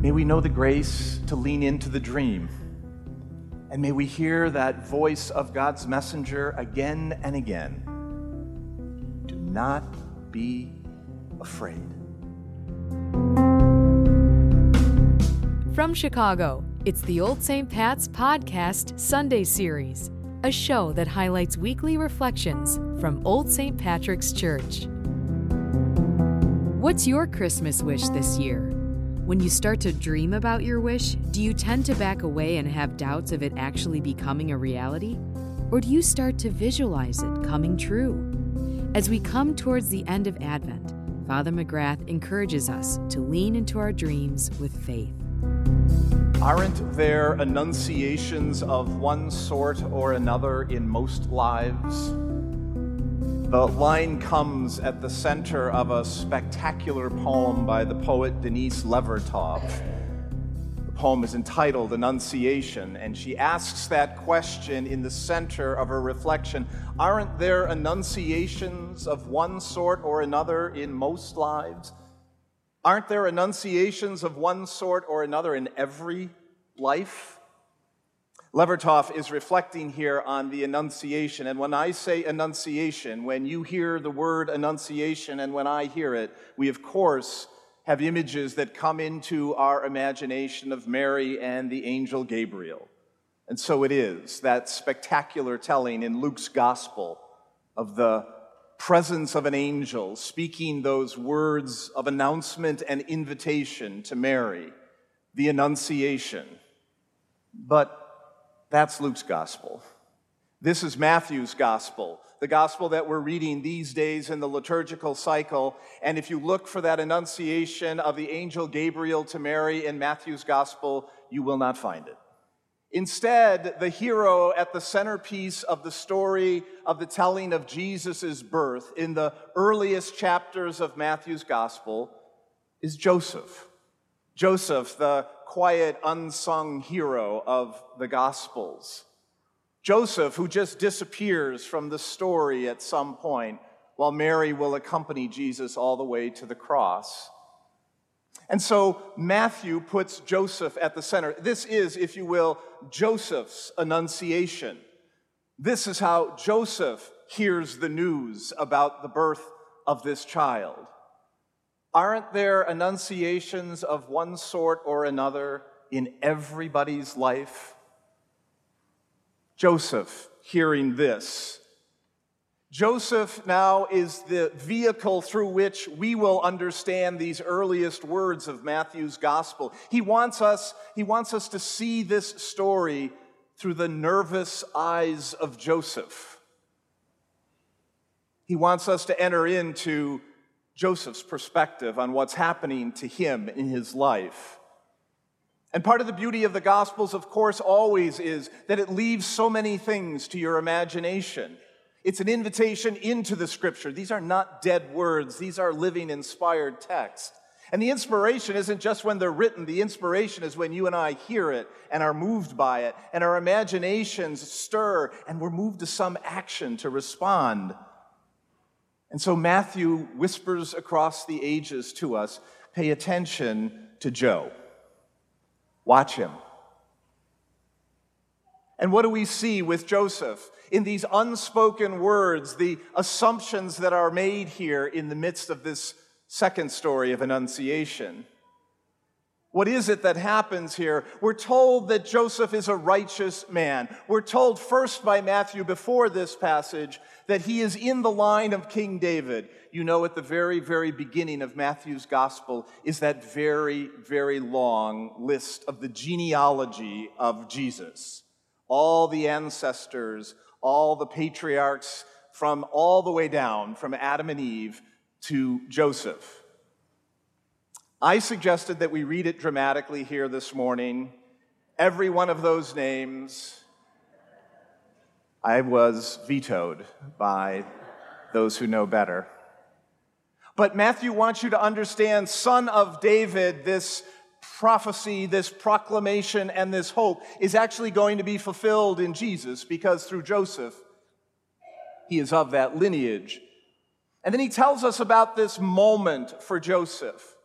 May we know the grace to lean into the dream. And may we hear that voice of God's messenger again and again. Do not be afraid. From Chicago, it's the Old St. Pat's Podcast Sunday Series, a show that highlights weekly reflections from Old St. Patrick's Church. What's your Christmas wish this year? When you start to dream about your wish, do you tend to back away and have doubts of it actually becoming a reality? Or do you start to visualize it coming true? As we come towards the end of Advent, Father McGrath encourages us to lean into our dreams with faith. Aren't there annunciations of one sort or another in most lives? The line comes at the center of a spectacular poem by the poet Denise Levertov. The poem is entitled Annunciation, and she asks that question in the center of her reflection Aren't there annunciations of one sort or another in most lives? Aren't there annunciations of one sort or another in every life? Levertov is reflecting here on the Annunciation. And when I say Annunciation, when you hear the word Annunciation and when I hear it, we of course have images that come into our imagination of Mary and the angel Gabriel. And so it is, that spectacular telling in Luke's Gospel of the presence of an angel speaking those words of announcement and invitation to Mary, the Annunciation. But that's Luke's gospel. This is Matthew's gospel, the gospel that we're reading these days in the liturgical cycle. And if you look for that annunciation of the angel Gabriel to Mary in Matthew's gospel, you will not find it. Instead, the hero at the centerpiece of the story of the telling of Jesus' birth in the earliest chapters of Matthew's gospel is Joseph. Joseph, the quiet, unsung hero of the gospels. Joseph, who just disappears from the story at some point, while Mary will accompany Jesus all the way to the cross. And so Matthew puts Joseph at the center. This is, if you will, Joseph's annunciation. This is how Joseph hears the news about the birth of this child. Aren't there annunciations of one sort or another in everybody's life? Joseph hearing this Joseph now is the vehicle through which we will understand these earliest words of Matthew's gospel. He wants us, he wants us to see this story through the nervous eyes of Joseph. He wants us to enter into Joseph's perspective on what's happening to him in his life. And part of the beauty of the Gospels, of course, always is that it leaves so many things to your imagination. It's an invitation into the scripture. These are not dead words, these are living, inspired text. And the inspiration isn't just when they're written, the inspiration is when you and I hear it and are moved by it, and our imaginations stir, and we're moved to some action to respond. And so Matthew whispers across the ages to us pay attention to Joe, watch him. And what do we see with Joseph? In these unspoken words, the assumptions that are made here in the midst of this second story of Annunciation. What is it that happens here? We're told that Joseph is a righteous man. We're told first by Matthew before this passage that he is in the line of King David. You know, at the very, very beginning of Matthew's gospel is that very, very long list of the genealogy of Jesus all the ancestors, all the patriarchs from all the way down, from Adam and Eve to Joseph. I suggested that we read it dramatically here this morning. Every one of those names, I was vetoed by those who know better. But Matthew wants you to understand, son of David, this prophecy, this proclamation, and this hope is actually going to be fulfilled in Jesus because through Joseph, he is of that lineage. And then he tells us about this moment for Joseph.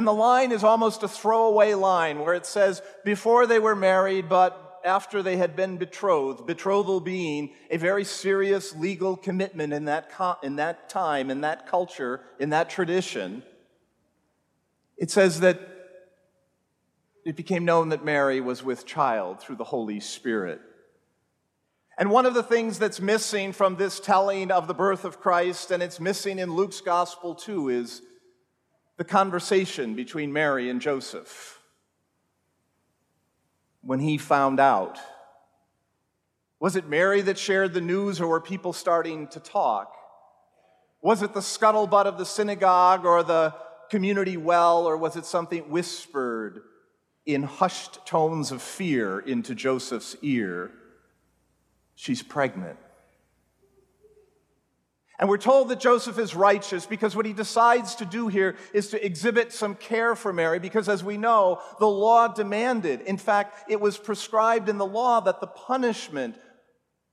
And the line is almost a throwaway line where it says, before they were married, but after they had been betrothed, betrothal being a very serious legal commitment in that, co- in that time, in that culture, in that tradition. It says that it became known that Mary was with child through the Holy Spirit. And one of the things that's missing from this telling of the birth of Christ, and it's missing in Luke's gospel too, is the conversation between Mary and Joseph. When he found out, was it Mary that shared the news, or were people starting to talk? Was it the scuttlebutt of the synagogue or the community well, or was it something whispered in hushed tones of fear into Joseph's ear? She's pregnant. And we're told that Joseph is righteous because what he decides to do here is to exhibit some care for Mary because, as we know, the law demanded, in fact, it was prescribed in the law that the punishment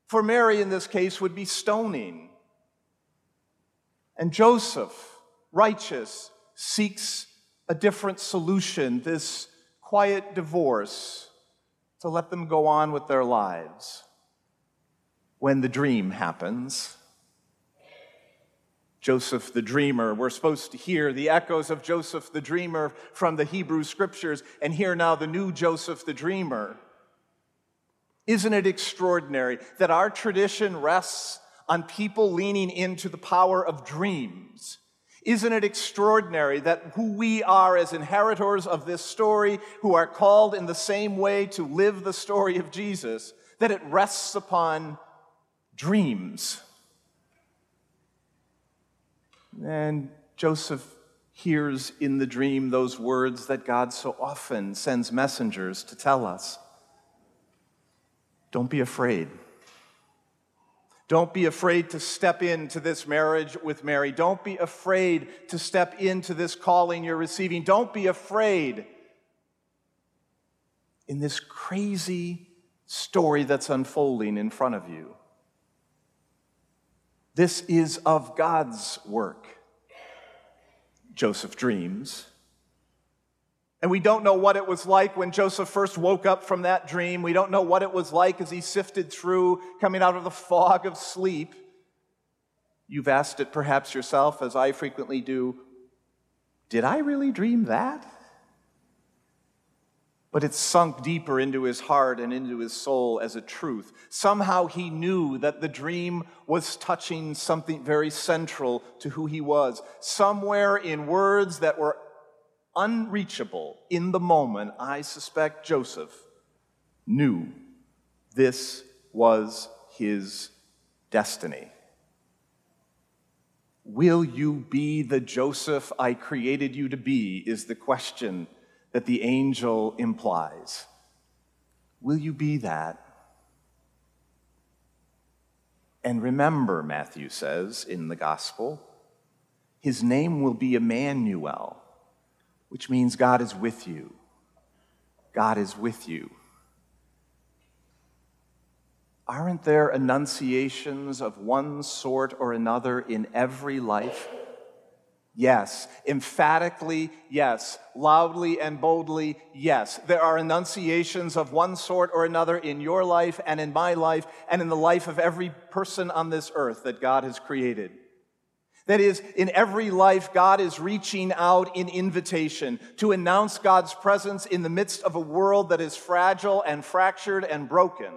for Mary in this case would be stoning. And Joseph, righteous, seeks a different solution, this quiet divorce, to let them go on with their lives. When the dream happens, Joseph the dreamer. We're supposed to hear the echoes of Joseph the dreamer from the Hebrew scriptures and hear now the new Joseph the dreamer. Isn't it extraordinary that our tradition rests on people leaning into the power of dreams? Isn't it extraordinary that who we are as inheritors of this story, who are called in the same way to live the story of Jesus, that it rests upon dreams? And Joseph hears in the dream those words that God so often sends messengers to tell us Don't be afraid. Don't be afraid to step into this marriage with Mary. Don't be afraid to step into this calling you're receiving. Don't be afraid in this crazy story that's unfolding in front of you. This is of God's work. Joseph dreams. And we don't know what it was like when Joseph first woke up from that dream. We don't know what it was like as he sifted through, coming out of the fog of sleep. You've asked it perhaps yourself, as I frequently do Did I really dream that? But it sunk deeper into his heart and into his soul as a truth. Somehow he knew that the dream was touching something very central to who he was. Somewhere in words that were unreachable in the moment, I suspect Joseph knew this was his destiny. Will you be the Joseph I created you to be? Is the question that the angel implies. Will you be that? And remember, Matthew says in the gospel, his name will be Emmanuel which means God is with you. God is with you. Aren't there annunciations of one sort or another in every life? Yes. Emphatically, yes. Loudly and boldly, yes. There are annunciations of one sort or another in your life and in my life and in the life of every person on this earth that God has created. That is, in every life, God is reaching out in invitation to announce God's presence in the midst of a world that is fragile and fractured and broken.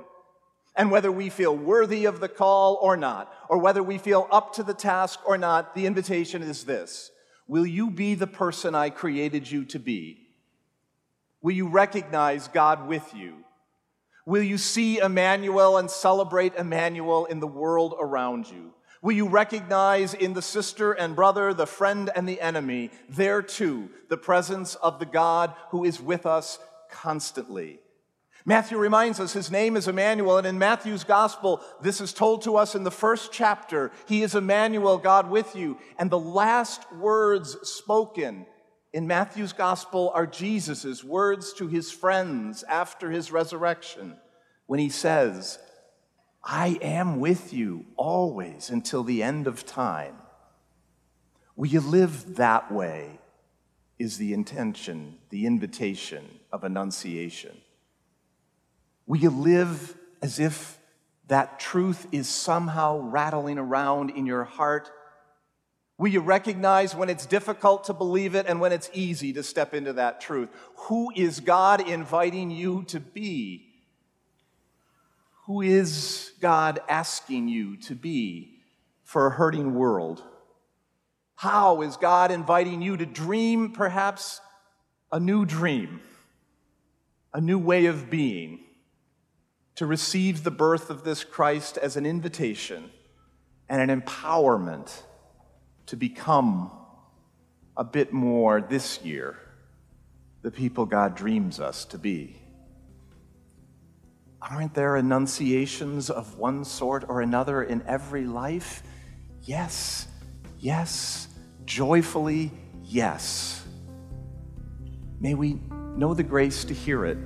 And whether we feel worthy of the call or not, or whether we feel up to the task or not, the invitation is this Will you be the person I created you to be? Will you recognize God with you? Will you see Emmanuel and celebrate Emmanuel in the world around you? Will you recognize in the sister and brother, the friend and the enemy, there too, the presence of the God who is with us constantly? Matthew reminds us his name is Emmanuel, and in Matthew's gospel, this is told to us in the first chapter. He is Emmanuel, God with you. And the last words spoken in Matthew's gospel are Jesus' words to his friends after his resurrection when he says, I am with you always until the end of time. Will you live that way is the intention, the invitation of Annunciation. Will you live as if that truth is somehow rattling around in your heart? Will you recognize when it's difficult to believe it and when it's easy to step into that truth? Who is God inviting you to be? Who is God asking you to be for a hurting world? How is God inviting you to dream perhaps a new dream, a new way of being, to receive the birth of this Christ as an invitation and an empowerment? to become a bit more this year the people God dreams us to be. Aren't there annunciations of one sort or another in every life? Yes, yes, joyfully, yes. May we know the grace to hear it.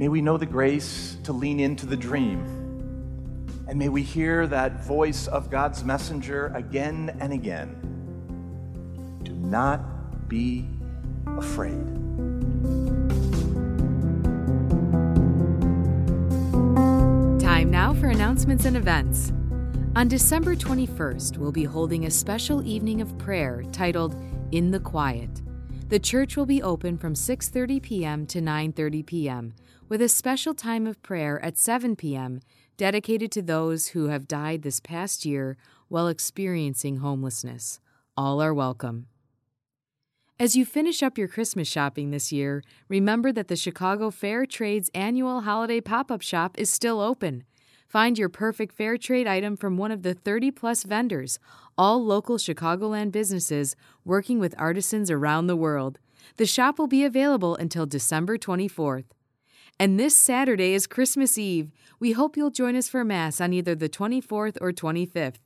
May we know the grace to lean into the dream. And may we hear that voice of God's messenger again and again. Do not be afraid. Time now for announcements and events. On December 21st, we'll be holding a special evening of prayer titled In the Quiet. The church will be open from 6:30 p.m. to 9:30 p.m. with a special time of prayer at 7 p.m dedicated to those who have died this past year while experiencing homelessness. All are welcome. As you finish up your Christmas shopping this year, remember that the Chicago Fair Trade's annual holiday pop up shop is still open. Find your perfect fair trade item from one of the 30 plus vendors, all local Chicagoland businesses working with artisans around the world. The shop will be available until December 24th. And this Saturday is Christmas Eve. We hope you'll join us for Mass on either the 24th or 25th.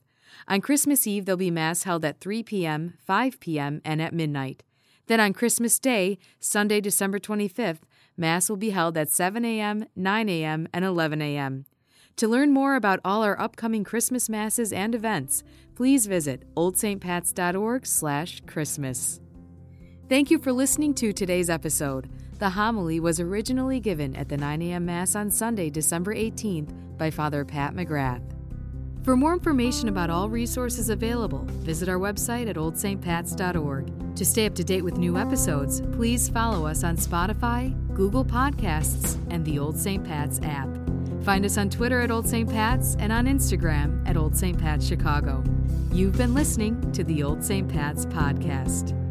On Christmas Eve, there'll be Mass held at 3 p.m., 5 p.m., and at midnight. Then on Christmas Day, Sunday, December 25th, Mass will be held at 7 a.m., 9 a.m., and 11 a.m. To learn more about all our upcoming Christmas Masses and events, please visit oldstpats.org/christmas. Thank you for listening to today's episode. The homily was originally given at the 9 a.m. Mass on Sunday, December 18th, by Father Pat McGrath. For more information about all resources available, visit our website at oldstpats.org. To stay up to date with new episodes, please follow us on Spotify, Google Podcasts, and the Old St. Pat's app. Find us on Twitter at Old St. Pat's and on Instagram at Old St. Pat's Chicago. You've been listening to the Old St. Pat's podcast.